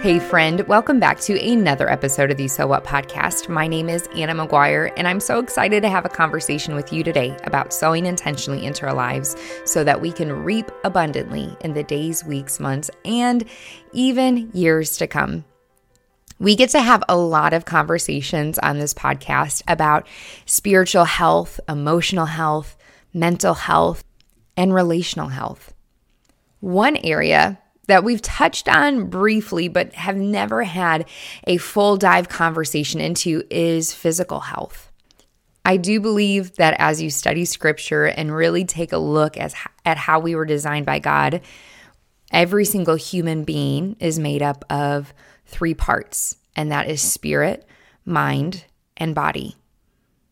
Hey, friend, welcome back to another episode of the So What podcast. My name is Anna McGuire, and I'm so excited to have a conversation with you today about sowing intentionally into our lives so that we can reap abundantly in the days, weeks, months, and even years to come. We get to have a lot of conversations on this podcast about spiritual health, emotional health, mental health, and relational health. One area that we've touched on briefly, but have never had a full dive conversation into is physical health. I do believe that as you study scripture and really take a look as, at how we were designed by God, every single human being is made up of three parts, and that is spirit, mind, and body.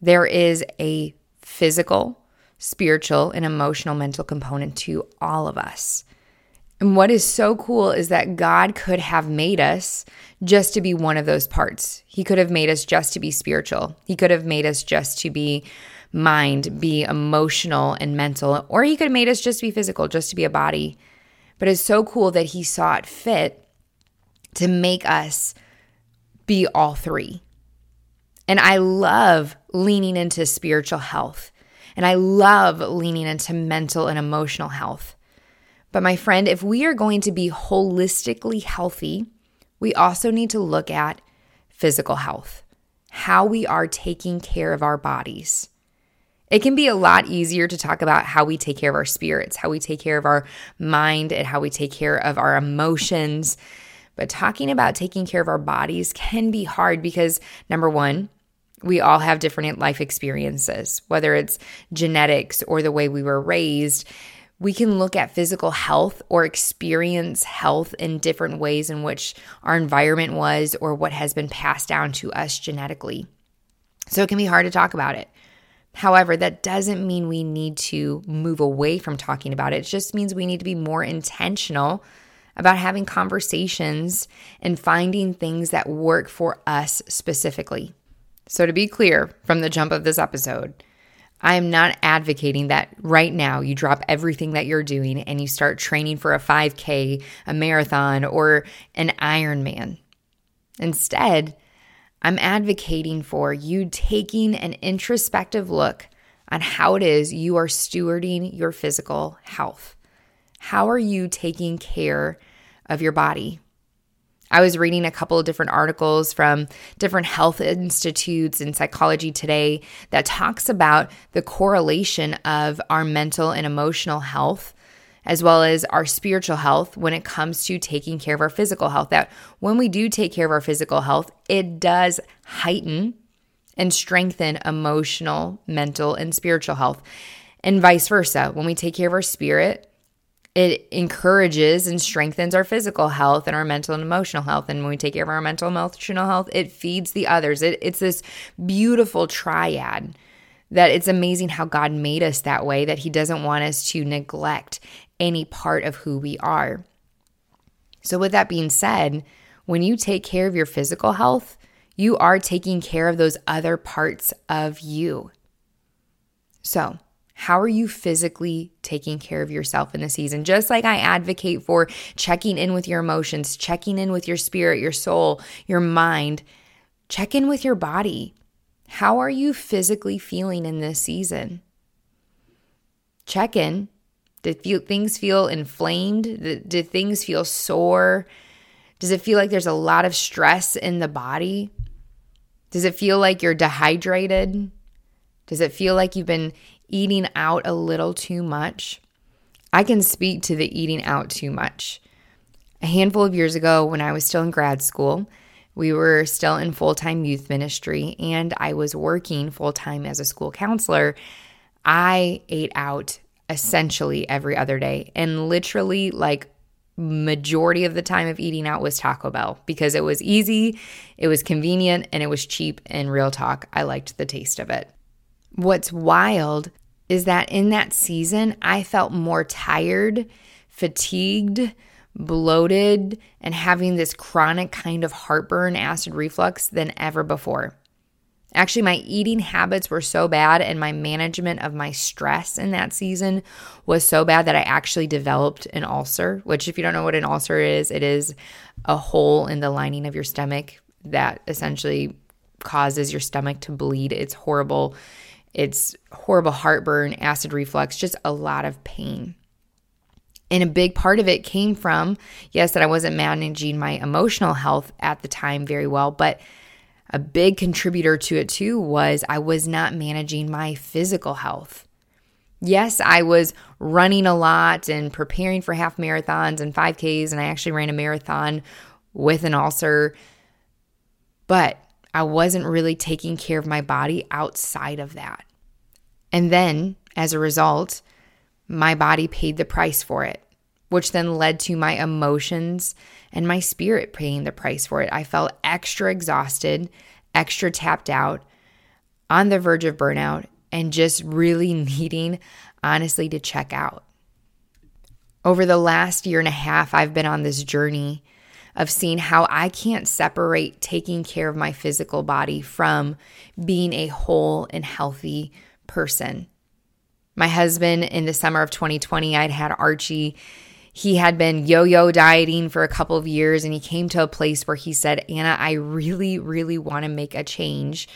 There is a physical, spiritual, and emotional mental component to all of us. And what is so cool is that God could have made us just to be one of those parts. He could have made us just to be spiritual. He could have made us just to be mind, be emotional and mental, or He could have made us just to be physical, just to be a body. But it's so cool that He saw it fit to make us be all three. And I love leaning into spiritual health, and I love leaning into mental and emotional health. But my friend, if we are going to be holistically healthy, we also need to look at physical health, how we are taking care of our bodies. It can be a lot easier to talk about how we take care of our spirits, how we take care of our mind, and how we take care of our emotions. But talking about taking care of our bodies can be hard because, number one, we all have different life experiences, whether it's genetics or the way we were raised we can look at physical health or experience health in different ways in which our environment was or what has been passed down to us genetically. So it can be hard to talk about it. However, that doesn't mean we need to move away from talking about it. It just means we need to be more intentional about having conversations and finding things that work for us specifically. So, to be clear from the jump of this episode, I am not advocating that right now you drop everything that you're doing and you start training for a 5K, a marathon, or an Ironman. Instead, I'm advocating for you taking an introspective look on how it is you are stewarding your physical health. How are you taking care of your body? I was reading a couple of different articles from different health institutes and psychology today that talks about the correlation of our mental and emotional health as well as our spiritual health when it comes to taking care of our physical health. That when we do take care of our physical health, it does heighten and strengthen emotional, mental, and spiritual health. And vice versa. When we take care of our spirit, it encourages and strengthens our physical health and our mental and emotional health. And when we take care of our mental and emotional health, it feeds the others. It, it's this beautiful triad that it's amazing how God made us that way, that He doesn't want us to neglect any part of who we are. So, with that being said, when you take care of your physical health, you are taking care of those other parts of you. So, how are you physically taking care of yourself in the season? Just like I advocate for checking in with your emotions, checking in with your spirit, your soul, your mind, check in with your body. How are you physically feeling in this season? Check in. Did things feel inflamed? Did things feel sore? Does it feel like there's a lot of stress in the body? Does it feel like you're dehydrated? Does it feel like you've been eating out a little too much. I can speak to the eating out too much. A handful of years ago, when I was still in grad school, we were still in full time youth ministry, and I was working full time as a school counselor. I ate out essentially every other day, and literally, like, majority of the time of eating out was Taco Bell because it was easy, it was convenient, and it was cheap. And real talk, I liked the taste of it. What's wild is that in that season, I felt more tired, fatigued, bloated, and having this chronic kind of heartburn, acid reflux than ever before. Actually, my eating habits were so bad, and my management of my stress in that season was so bad that I actually developed an ulcer. Which, if you don't know what an ulcer is, it is a hole in the lining of your stomach that essentially causes your stomach to bleed. It's horrible. It's horrible heartburn, acid reflux, just a lot of pain. And a big part of it came from, yes, that I wasn't managing my emotional health at the time very well, but a big contributor to it too was I was not managing my physical health. Yes, I was running a lot and preparing for half marathons and 5Ks, and I actually ran a marathon with an ulcer, but I wasn't really taking care of my body outside of that. And then, as a result, my body paid the price for it, which then led to my emotions and my spirit paying the price for it. I felt extra exhausted, extra tapped out, on the verge of burnout, and just really needing, honestly, to check out. Over the last year and a half, I've been on this journey of seeing how I can't separate taking care of my physical body from being a whole and healthy person. My husband, in the summer of 2020, I'd had Archie. He had been yo yo dieting for a couple of years, and he came to a place where he said, Anna, I really, really want to make a change.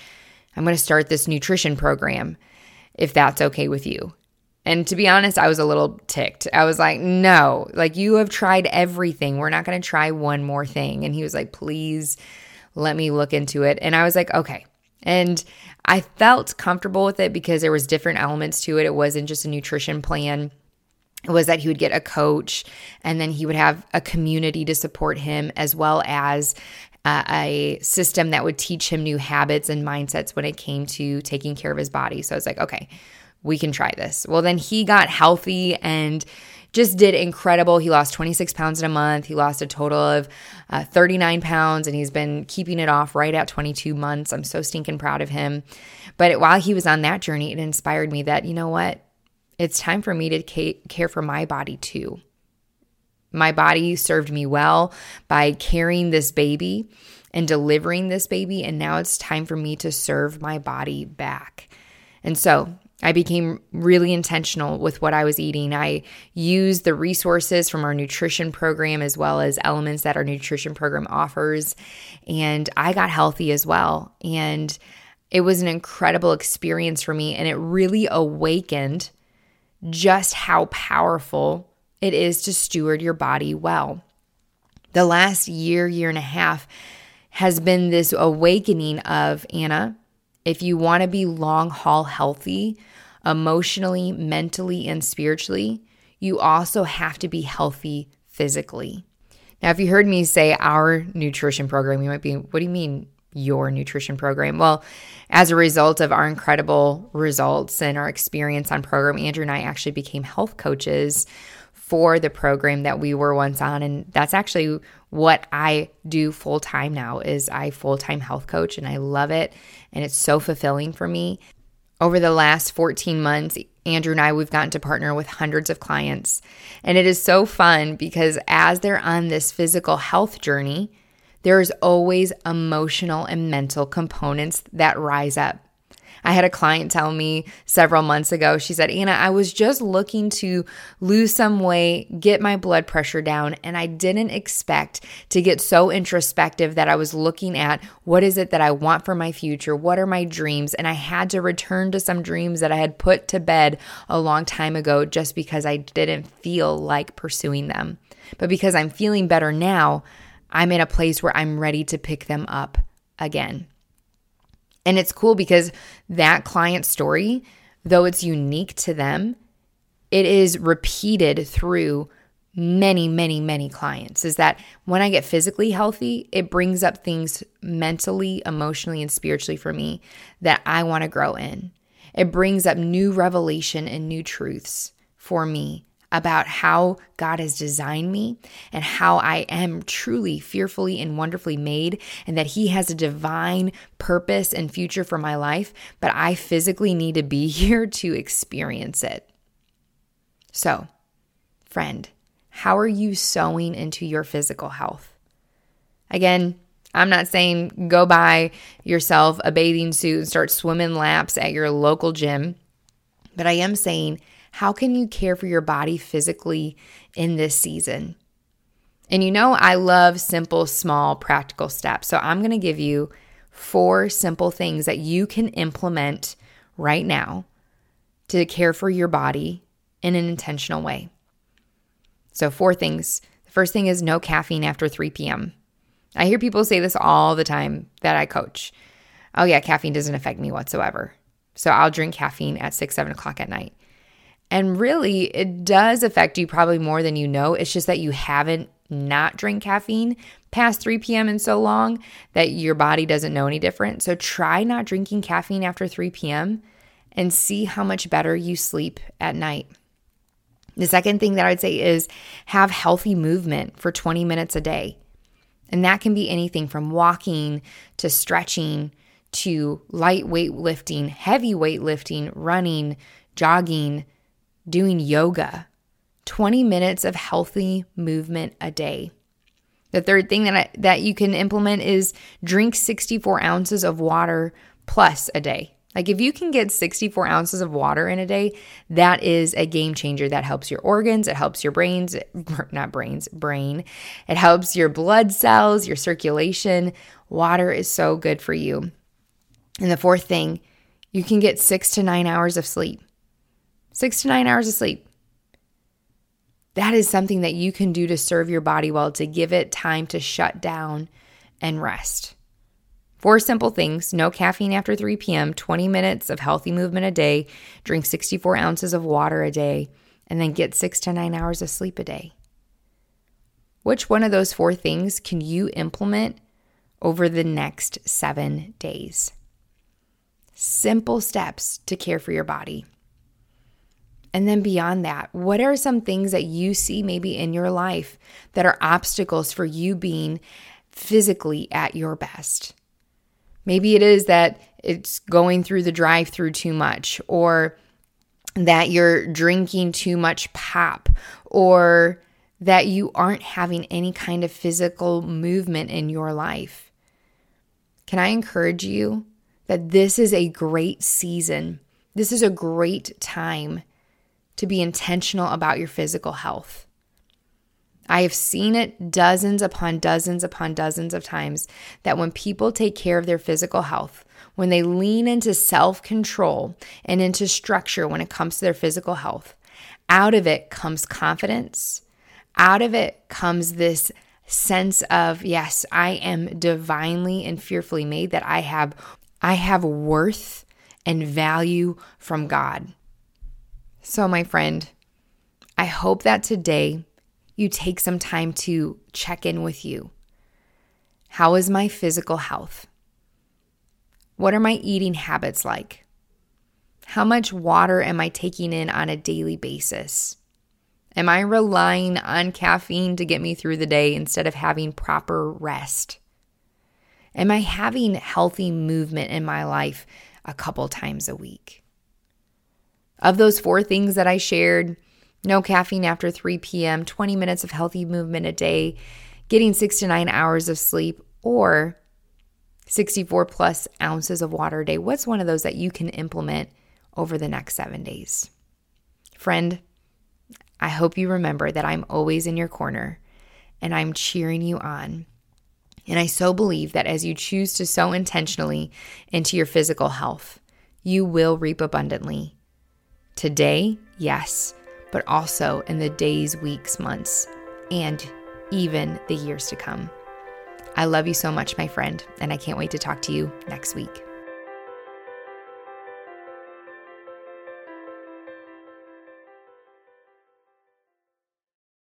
I'm going to start this nutrition program, if that's okay with you. And to be honest, I was a little ticked. I was like, no, like you have tried everything. We're not going to try one more thing. And he was like, please let me look into it. And I was like, okay. And I felt comfortable with it because there was different elements to it. It wasn't just a nutrition plan. It was that he would get a coach and then he would have a community to support him as well as uh, a system that would teach him new habits and mindsets when it came to taking care of his body. So I was like, okay, we can try this. Well, then he got healthy and just did incredible. He lost 26 pounds in a month. He lost a total of uh, 39 pounds and he's been keeping it off right at 22 months. I'm so stinking proud of him. But while he was on that journey, it inspired me that, you know what? It's time for me to care for my body too. My body served me well by carrying this baby and delivering this baby. And now it's time for me to serve my body back. And so I became really intentional with what I was eating. I used the resources from our nutrition program as well as elements that our nutrition program offers. And I got healthy as well. And it was an incredible experience for me. And it really awakened just how powerful it is to steward your body well. The last year, year and a half has been this awakening of Anna, if you want to be long haul healthy, emotionally, mentally, and spiritually, you also have to be healthy physically. Now, if you heard me say our nutrition program, you might be, what do you mean your nutrition program? Well, as a result of our incredible results and our experience on program, Andrew and I actually became health coaches for the program that we were once on and that's actually what I do full time now is I full-time health coach and I love it and it's so fulfilling for me. Over the last 14 months, Andrew and I, we've gotten to partner with hundreds of clients. And it is so fun because as they're on this physical health journey, there's always emotional and mental components that rise up. I had a client tell me several months ago, she said, Anna, I was just looking to lose some weight, get my blood pressure down, and I didn't expect to get so introspective that I was looking at what is it that I want for my future? What are my dreams? And I had to return to some dreams that I had put to bed a long time ago just because I didn't feel like pursuing them. But because I'm feeling better now, I'm in a place where I'm ready to pick them up again. And it's cool because that client story, though it's unique to them, it is repeated through many, many, many clients. Is that when I get physically healthy, it brings up things mentally, emotionally, and spiritually for me that I want to grow in. It brings up new revelation and new truths for me about how God has designed me and how I am truly fearfully and wonderfully made, and that He has a divine purpose and future for my life, but I physically need to be here to experience it. So, friend, how are you sowing into your physical health? Again, I'm not saying go buy yourself a bathing suit and start swimming laps at your local gym, but I am saying, how can you care for your body physically in this season? And you know, I love simple, small, practical steps. So I'm going to give you four simple things that you can implement right now to care for your body in an intentional way. So, four things. The first thing is no caffeine after 3 p.m. I hear people say this all the time that I coach. Oh, yeah, caffeine doesn't affect me whatsoever. So, I'll drink caffeine at 6, 7 o'clock at night. And really, it does affect you probably more than you know. It's just that you haven't not drink caffeine past 3 p.m. in so long that your body doesn't know any different. So try not drinking caffeine after 3 p.m. and see how much better you sleep at night. The second thing that I'd say is have healthy movement for 20 minutes a day. And that can be anything from walking to stretching to light weight lifting, heavy weight lifting, running, jogging, doing yoga. 20 minutes of healthy movement a day. The third thing that I, that you can implement is drink 64 ounces of water plus a day. Like if you can get 64 ounces of water in a day, that is a game changer. That helps your organs, it helps your brains, not brains, brain. It helps your blood cells, your circulation. Water is so good for you. And the fourth thing, you can get six to nine hours of sleep. Six to nine hours of sleep. That is something that you can do to serve your body well, to give it time to shut down and rest. Four simple things no caffeine after 3 p.m., 20 minutes of healthy movement a day, drink 64 ounces of water a day, and then get six to nine hours of sleep a day. Which one of those four things can you implement over the next seven days? Simple steps to care for your body. And then beyond that, what are some things that you see maybe in your life that are obstacles for you being physically at your best? Maybe it is that it's going through the drive through too much, or that you're drinking too much pop, or that you aren't having any kind of physical movement in your life. Can I encourage you that this is a great season? This is a great time to be intentional about your physical health. I have seen it dozens upon dozens upon dozens of times that when people take care of their physical health, when they lean into self control and into structure when it comes to their physical health, out of it comes confidence. Out of it comes this sense of, yes, I am divinely and fearfully made, that I have, I have worth and value from God. So, my friend, I hope that today you take some time to check in with you. How is my physical health? What are my eating habits like? How much water am I taking in on a daily basis? Am I relying on caffeine to get me through the day instead of having proper rest? Am I having healthy movement in my life a couple times a week? Of those four things that I shared, no caffeine after 3 p.m., 20 minutes of healthy movement a day, getting six to nine hours of sleep, or 64 plus ounces of water a day. What's one of those that you can implement over the next seven days? Friend, I hope you remember that I'm always in your corner and I'm cheering you on. And I so believe that as you choose to sow intentionally into your physical health, you will reap abundantly Today, yes, but also in the days, weeks, months, and even the years to come. I love you so much, my friend, and I can't wait to talk to you next week.